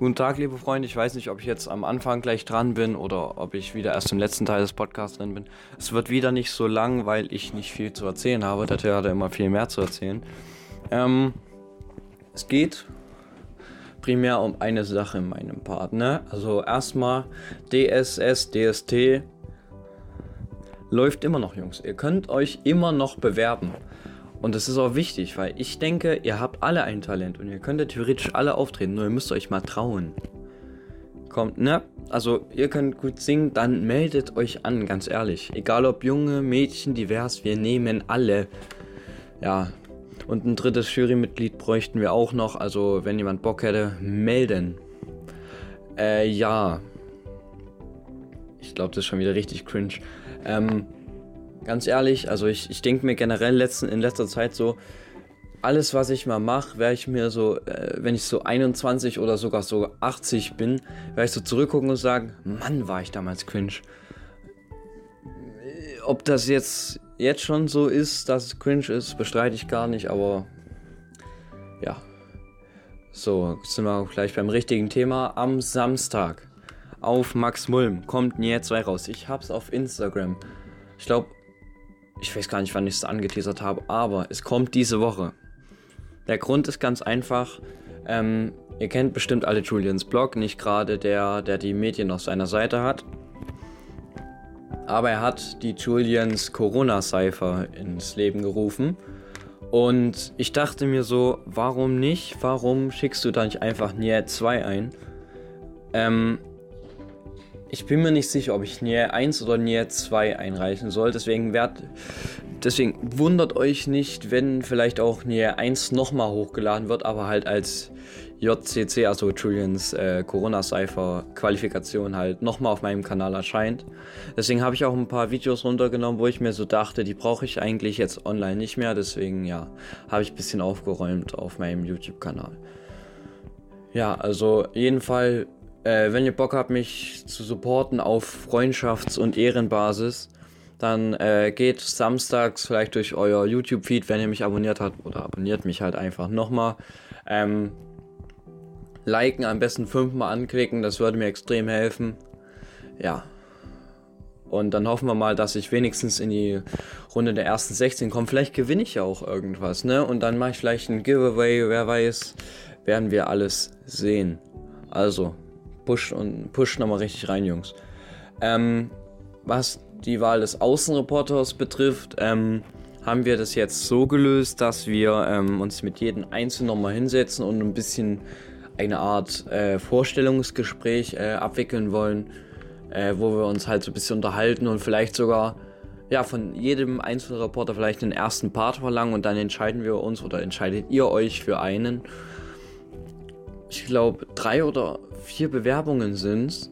Guten Tag, liebe Freunde. Ich weiß nicht, ob ich jetzt am Anfang gleich dran bin oder ob ich wieder erst im letzten Teil des Podcasts drin bin. Es wird wieder nicht so lang, weil ich nicht viel zu erzählen habe. Der Theo hatte immer viel mehr zu erzählen. Ähm, es geht primär um eine Sache in meinem Part. Ne? Also erstmal DSS, DST läuft immer noch, Jungs. Ihr könnt euch immer noch bewerben. Und das ist auch wichtig, weil ich denke, ihr habt alle ein Talent und ihr könntet theoretisch alle auftreten, nur ihr müsst euch mal trauen. Kommt, ne? Also, ihr könnt gut singen, dann meldet euch an, ganz ehrlich. Egal ob Junge, Mädchen, divers, wir nehmen alle. Ja. Und ein drittes Jurymitglied bräuchten wir auch noch, also wenn jemand Bock hätte, melden. Äh, ja. Ich glaube, das ist schon wieder richtig cringe. Ähm, Ganz ehrlich, also ich, ich denke mir generell letzten, in letzter Zeit so, alles, was ich mal mache, werde ich mir so, äh, wenn ich so 21 oder sogar so 80 bin, werde ich so zurückgucken und sagen, Mann, war ich damals cringe. Ob das jetzt, jetzt schon so ist, dass es cringe ist, bestreite ich gar nicht, aber ja. So, sind wir auch gleich beim richtigen Thema. Am Samstag auf Max Mulm kommt Nier 2 raus. Ich hab's auf Instagram. Ich glaube, ich weiß gar nicht, wann ich es angeteasert habe, aber es kommt diese Woche. Der Grund ist ganz einfach. Ähm, ihr kennt bestimmt alle Julians Blog, nicht gerade der, der die Medien auf seiner Seite hat. Aber er hat die Julians Corona-Cypher ins Leben gerufen. Und ich dachte mir so, warum nicht? Warum schickst du da nicht einfach Nier 2 ein? Ähm, ich bin mir nicht sicher, ob ich Nier 1 oder Nier 2 einreichen soll. Deswegen, werd, deswegen wundert euch nicht, wenn vielleicht auch Nier 1 nochmal hochgeladen wird, aber halt als JCC, also Julians äh, Corona-Cypher-Qualifikation halt nochmal auf meinem Kanal erscheint. Deswegen habe ich auch ein paar Videos runtergenommen, wo ich mir so dachte, die brauche ich eigentlich jetzt online nicht mehr. Deswegen, ja, habe ich ein bisschen aufgeräumt auf meinem YouTube-Kanal. Ja, also jedenfalls äh, wenn ihr Bock habt, mich zu supporten auf Freundschafts- und Ehrenbasis, dann äh, geht samstags vielleicht durch euer YouTube-Feed, wenn ihr mich abonniert habt, oder abonniert mich halt einfach nochmal. Ähm, liken, am besten fünfmal anklicken, das würde mir extrem helfen. Ja. Und dann hoffen wir mal, dass ich wenigstens in die Runde der ersten 16 komme. Vielleicht gewinne ich ja auch irgendwas, ne? Und dann mache ich vielleicht ein Giveaway, wer weiß. Werden wir alles sehen. Also, Push und push nochmal richtig rein, Jungs. Ähm, was die Wahl des Außenreporters betrifft, ähm, haben wir das jetzt so gelöst, dass wir ähm, uns mit jedem Einzelnen nochmal hinsetzen und ein bisschen eine Art äh, Vorstellungsgespräch äh, abwickeln wollen, äh, wo wir uns halt so ein bisschen unterhalten und vielleicht sogar ja, von jedem einzelnen Reporter vielleicht den ersten Part verlangen und dann entscheiden wir uns oder entscheidet ihr euch für einen. Ich glaube, drei oder vier Bewerbungen sind.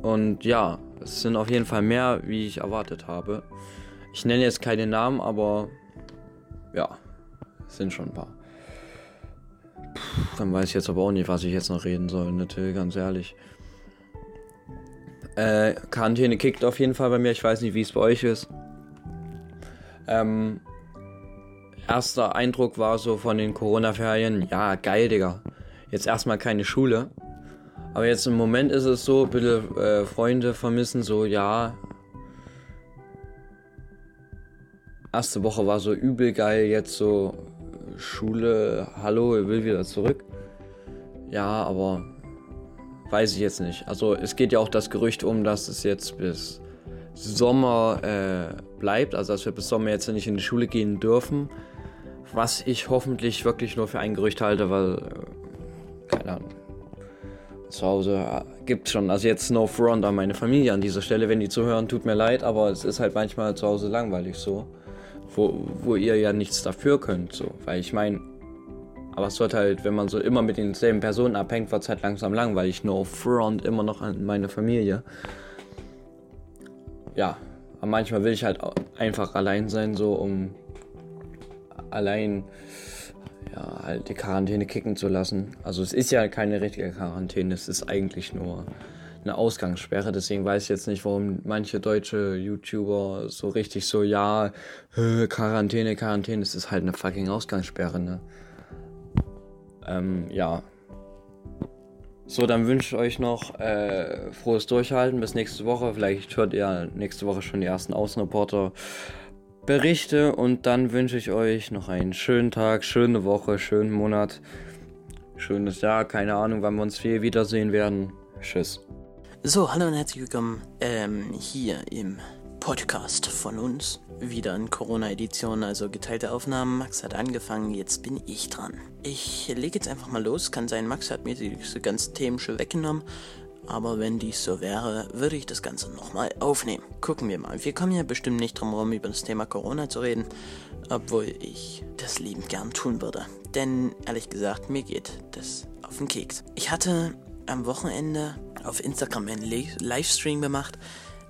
Und ja, es sind auf jeden Fall mehr, wie ich erwartet habe. Ich nenne jetzt keine Namen, aber ja, es sind schon ein paar. Puh, dann weiß ich jetzt aber auch nicht, was ich jetzt noch reden soll, natürlich, ganz ehrlich. Äh, Quarantäne kickt auf jeden Fall bei mir. Ich weiß nicht, wie es bei euch ist. Ähm, erster Eindruck war so von den Corona-Ferien, ja, geil, Digga jetzt erstmal keine Schule. Aber jetzt im Moment ist es so, bitte äh, Freunde vermissen, so ja. Erste Woche war so übel geil, jetzt so Schule, hallo, ich will wieder zurück. Ja, aber weiß ich jetzt nicht. Also es geht ja auch das Gerücht um, dass es jetzt bis Sommer äh, bleibt, also dass wir bis Sommer jetzt nicht in die Schule gehen dürfen. Was ich hoffentlich wirklich nur für ein Gerücht halte, weil keine Ahnung. Zu Hause äh, gibt es schon, also jetzt no front an meine Familie an dieser Stelle, wenn die zuhören, tut mir leid, aber es ist halt manchmal zu Hause langweilig so, wo, wo ihr ja nichts dafür könnt, so, weil ich meine, aber es wird halt, wenn man so immer mit denselben Personen abhängt, wird es halt langsam langweilig, no front immer noch an meine Familie. Ja, aber manchmal will ich halt einfach allein sein, so um allein ja, halt die Quarantäne kicken zu lassen. Also es ist ja keine richtige Quarantäne, es ist eigentlich nur eine Ausgangssperre. Deswegen weiß ich jetzt nicht, warum manche deutsche YouTuber so richtig so, ja, Quarantäne, Quarantäne, es ist halt eine fucking Ausgangssperre, ne? Ähm, ja. So, dann wünsche ich euch noch äh, frohes Durchhalten bis nächste Woche. Vielleicht hört ihr nächste Woche schon die ersten Außenreporter Berichte und dann wünsche ich euch noch einen schönen Tag, schöne Woche, schönen Monat, schönes Jahr. Keine Ahnung, wann wir uns viel wiedersehen werden. Tschüss. So, hallo und herzlich willkommen ähm, hier im Podcast von uns. Wieder in Corona-Edition, also geteilte Aufnahmen. Max hat angefangen, jetzt bin ich dran. Ich lege jetzt einfach mal los. Kann sein, Max hat mir diese ganzen Themen schon weggenommen. Aber wenn dies so wäre, würde ich das Ganze nochmal aufnehmen. Gucken wir mal. Wir kommen ja bestimmt nicht drum herum, über das Thema Corona zu reden, obwohl ich das liebend gern tun würde. Denn ehrlich gesagt, mir geht das auf den Keks. Ich hatte am Wochenende auf Instagram einen Livestream gemacht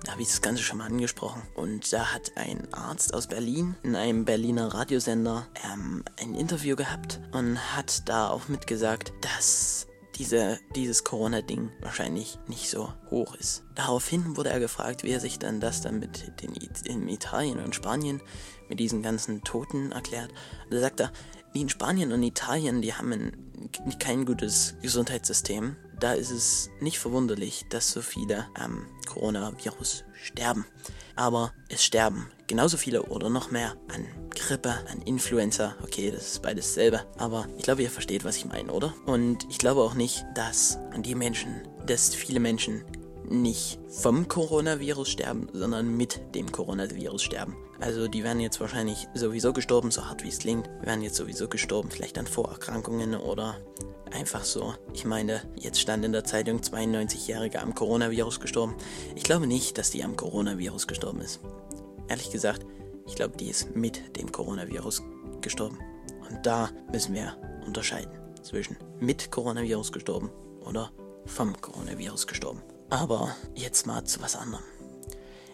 da habe ich das Ganze schon mal angesprochen. Und da hat ein Arzt aus Berlin in einem Berliner Radiosender ähm, ein Interview gehabt und hat da auch mitgesagt, dass diese, dieses Corona-Ding wahrscheinlich nicht so hoch ist. Daraufhin wurde er gefragt, wie er sich dann das dann mit den in Italien und Spanien mit diesen ganzen Toten erklärt. Da sagt er, die in Spanien und Italien, die haben ein, kein gutes Gesundheitssystem da ist es nicht verwunderlich, dass so viele am Coronavirus sterben. Aber es sterben genauso viele oder noch mehr an Grippe, an Influenza. Okay, das ist beides selber. Aber ich glaube, ihr versteht, was ich meine, oder? Und ich glaube auch nicht, dass die Menschen, dass viele Menschen nicht vom Coronavirus sterben, sondern mit dem Coronavirus sterben. Also die werden jetzt wahrscheinlich sowieso gestorben, so hart wie es klingt. Werden jetzt sowieso gestorben, vielleicht an Vorerkrankungen oder Einfach so. Ich meine, jetzt stand in der Zeitung 92-Jährige am Coronavirus gestorben. Ich glaube nicht, dass die am Coronavirus gestorben ist. Ehrlich gesagt, ich glaube, die ist mit dem Coronavirus gestorben. Und da müssen wir unterscheiden zwischen mit Coronavirus gestorben oder vom Coronavirus gestorben. Aber jetzt mal zu was anderem.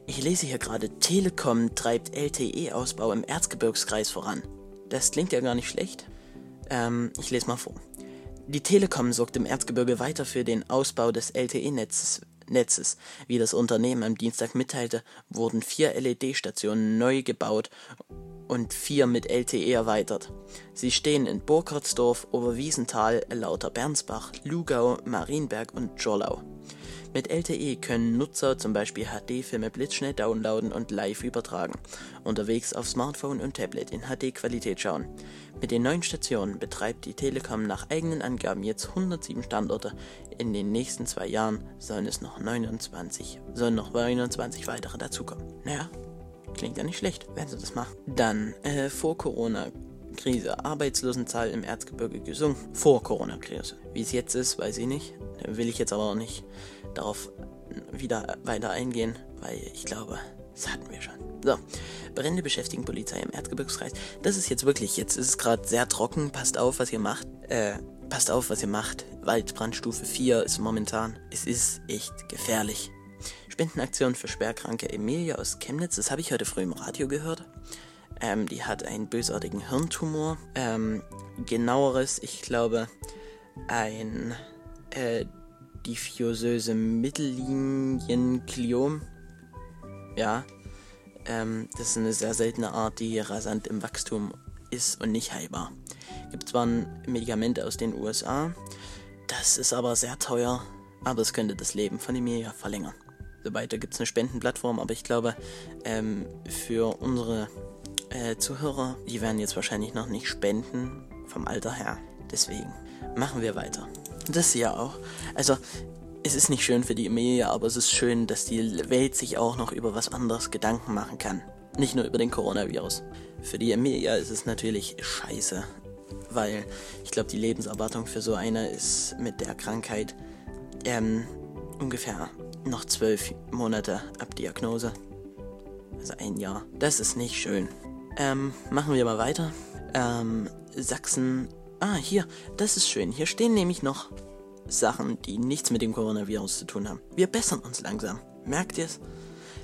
Ich lese hier gerade, Telekom treibt LTE-Ausbau im Erzgebirgskreis voran. Das klingt ja gar nicht schlecht. Ähm, ich lese mal vor. Die Telekom sorgt im Erzgebirge weiter für den Ausbau des LTE-Netzes. Netzes. Wie das Unternehmen am Dienstag mitteilte, wurden vier LED-Stationen neu gebaut und vier mit LTE erweitert. Sie stehen in Burkhardsdorf, Oberwiesenthal, Lauter-Bernsbach, Lugau, Marienberg und Jorlau. Mit LTE können Nutzer zum Beispiel HD-Filme blitzschnell downloaden und live übertragen, unterwegs auf Smartphone und Tablet in HD-Qualität schauen. Mit den neuen Stationen betreibt die Telekom nach eigenen Angaben jetzt 107 Standorte. In den nächsten zwei Jahren sollen es noch 29, sollen noch 29 weitere dazukommen. Naja, klingt ja nicht schlecht, wenn sie das machen. Dann, äh, vor Corona Krise. Arbeitslosenzahl im Erzgebirge gesunken. Vor Corona-Krise. Wie es jetzt ist, weiß ich nicht. Will ich jetzt aber auch nicht darauf wieder weiter eingehen, weil ich glaube, das hatten wir schon. So, Brände beschäftigen Polizei im Erzgebirgskreis. Das ist jetzt wirklich, jetzt ist es gerade sehr trocken. Passt auf, was ihr macht. Äh, passt auf, was ihr macht. Waldbrandstufe 4 ist momentan. Es ist echt gefährlich. Spendenaktion für schwerkranke Emilia aus Chemnitz. Das habe ich heute früh im Radio gehört. Ähm, die hat einen bösartigen Hirntumor. Ähm, genaueres, ich glaube, ein äh, diffusöse Mittellinienkliom. Ja, ähm, das ist eine sehr seltene Art, die rasant im Wachstum ist und nicht heilbar. Gibt zwar ein Medikament aus den USA, das ist aber sehr teuer, aber es könnte das Leben von Emilia verlängern. So weiter gibt es eine Spendenplattform, aber ich glaube, ähm, für unsere äh, Zuhörer, die werden jetzt wahrscheinlich noch nicht spenden, vom Alter her. Deswegen machen wir weiter. Das ja auch. Also, es ist nicht schön für die Emilia, aber es ist schön, dass die Welt sich auch noch über was anderes Gedanken machen kann. Nicht nur über den Coronavirus. Für die Emilia ist es natürlich scheiße, weil ich glaube, die Lebenserwartung für so eine ist mit der Krankheit ähm, ungefähr noch zwölf Monate ab Diagnose. Also ein Jahr. Das ist nicht schön. Ähm, machen wir mal weiter. Ähm, Sachsen Ah, hier, das ist schön. Hier stehen nämlich noch Sachen, die nichts mit dem Coronavirus zu tun haben. Wir bessern uns langsam. Merkt ihr es?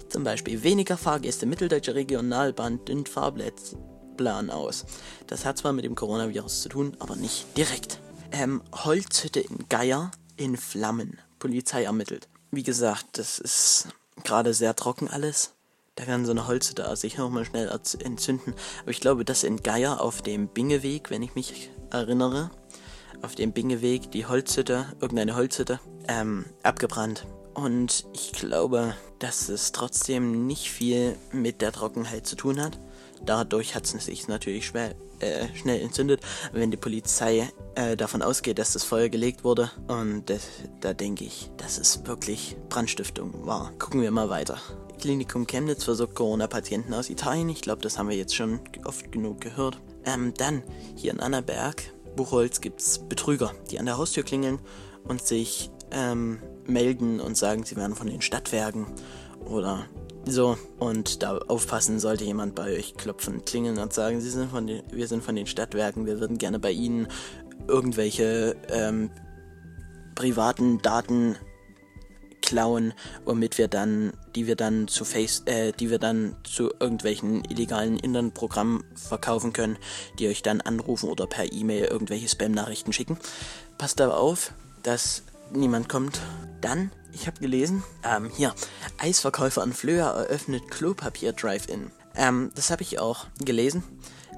Zum Beispiel weniger Fahrgäste. Mitteldeutsche Regionalbahn dünnt Fahrplan aus. Das hat zwar mit dem Coronavirus zu tun, aber nicht direkt. Ähm, Holzhütte in Geier in Flammen. Polizei ermittelt. Wie gesagt, das ist gerade sehr trocken alles. Da kann so eine Holzhütte sich nochmal schnell entzünden. Aber ich glaube, das in Geier auf dem Bingeweg, wenn ich mich erinnere. auf dem Bingeweg die Holzhütte, irgendeine Holzhütte, ähm, abgebrannt. Und ich glaube, dass es trotzdem nicht viel mit der Trockenheit zu tun hat. Dadurch hat es sich natürlich schwer, äh, schnell entzündet. Wenn die Polizei äh, davon ausgeht, dass das Feuer gelegt wurde, und das, da denke ich, dass es wirklich Brandstiftung war. Gucken wir mal weiter. Klinikum Chemnitz versorgt Corona-Patienten aus Italien. Ich glaube, das haben wir jetzt schon oft genug gehört. Ähm, dann, hier in Annaberg, Buchholz, gibt es Betrüger, die an der Haustür klingeln und sich ähm, melden und sagen, sie werden von den Stadtwerken oder so. Und da aufpassen sollte jemand bei euch klopfen, klingeln und sagen, sie sind von den, wir sind von den Stadtwerken, wir würden gerne bei Ihnen irgendwelche ähm, privaten Daten klauen, womit wir dann, die wir dann zu Face, äh, die wir dann zu irgendwelchen illegalen Internetprogrammen verkaufen können, die euch dann anrufen oder per E-Mail irgendwelche Spam-Nachrichten schicken. Passt aber auf, dass niemand kommt. Dann, ich habe gelesen, ähm, hier, Eisverkäufer an Flöher eröffnet Klopapier Drive-In. Ähm, das habe ich auch gelesen.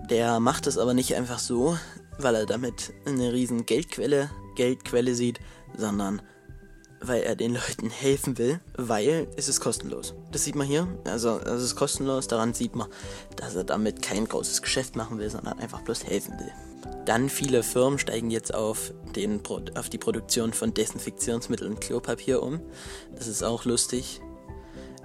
Der macht es aber nicht einfach so, weil er damit eine riesen Geldquelle, Geldquelle sieht, sondern weil er den Leuten helfen will, weil es ist kostenlos. Das sieht man hier. Also es ist kostenlos, daran sieht man, dass er damit kein großes Geschäft machen will, sondern einfach bloß helfen will. Dann viele Firmen steigen jetzt auf, den, auf die Produktion von Desinfektionsmitteln und Klopapier um. Das ist auch lustig.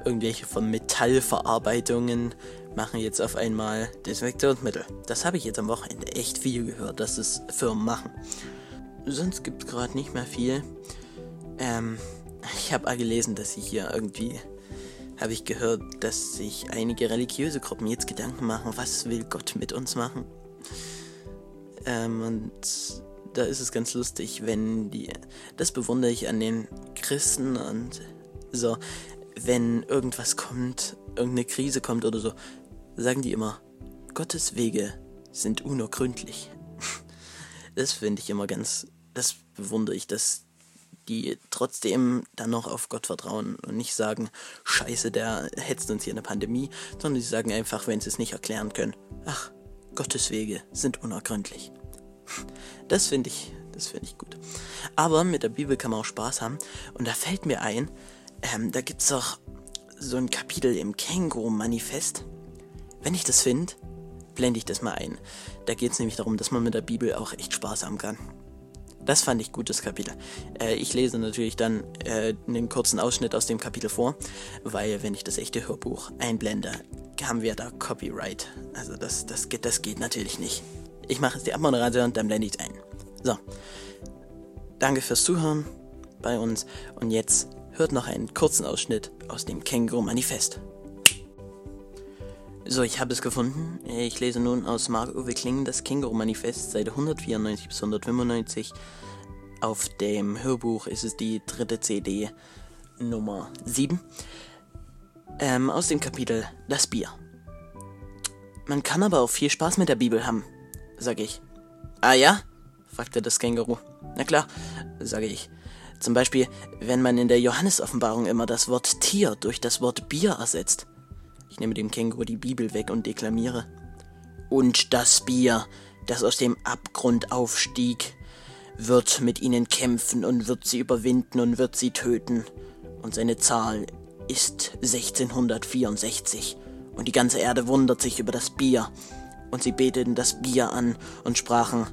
Irgendwelche von Metallverarbeitungen machen jetzt auf einmal Desinfektionsmittel. Das habe ich jetzt am Wochenende echt viel gehört, dass es Firmen machen. Sonst gibt es gerade nicht mehr viel. Ähm, ich habe gelesen, dass sie hier irgendwie, habe ich gehört, dass sich einige religiöse Gruppen jetzt Gedanken machen, was will Gott mit uns machen. Ähm, und da ist es ganz lustig, wenn die, das bewundere ich an den Christen und so, wenn irgendwas kommt, irgendeine Krise kommt oder so, sagen die immer, Gottes Wege sind unergründlich. Das finde ich immer ganz, das bewundere ich, dass die trotzdem dann noch auf Gott vertrauen und nicht sagen, scheiße, der hetzt uns hier eine Pandemie, sondern sie sagen einfach, wenn sie es nicht erklären können, ach, Gottes Wege sind unergründlich. Das finde ich, das finde ich gut. Aber mit der Bibel kann man auch Spaß haben und da fällt mir ein, ähm, da gibt es doch so ein Kapitel im Känguru-Manifest. Wenn ich das finde, blende ich das mal ein. Da geht es nämlich darum, dass man mit der Bibel auch echt Spaß haben kann. Das fand ich gutes Kapitel. Äh, ich lese natürlich dann äh, einen kurzen Ausschnitt aus dem Kapitel vor, weil wenn ich das echte Hörbuch einblende, haben wir da Copyright. Also das, das, geht, das geht natürlich nicht. Ich mache jetzt die Abmoderation und dann blende ich es ein. So. Danke fürs Zuhören bei uns und jetzt hört noch einen kurzen Ausschnitt aus dem Känguru-Manifest. So, ich habe es gefunden. Ich lese nun aus Marc-Uwe Kling das Känguru-Manifest, Seite 194 bis 195. Auf dem Hörbuch ist es die dritte CD Nummer 7. Ähm, aus dem Kapitel Das Bier. Man kann aber auch viel Spaß mit der Bibel haben, sage ich. Ah ja? fragte das Känguru. Na klar, sage ich. Zum Beispiel, wenn man in der Johannesoffenbarung immer das Wort Tier durch das Wort Bier ersetzt. Ich nehme dem Känguru die Bibel weg und deklamiere. Und das Bier, das aus dem Abgrund aufstieg, wird mit ihnen kämpfen und wird sie überwinden und wird sie töten. Und seine Zahl ist 1664. Und die ganze Erde wundert sich über das Bier. Und sie beteten das Bier an und sprachen,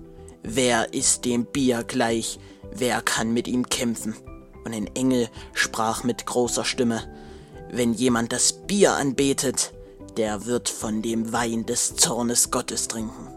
wer ist dem Bier gleich, wer kann mit ihm kämpfen? Und ein Engel sprach mit großer Stimme, wenn jemand das Bier anbetet, der wird von dem Wein des Zornes Gottes trinken.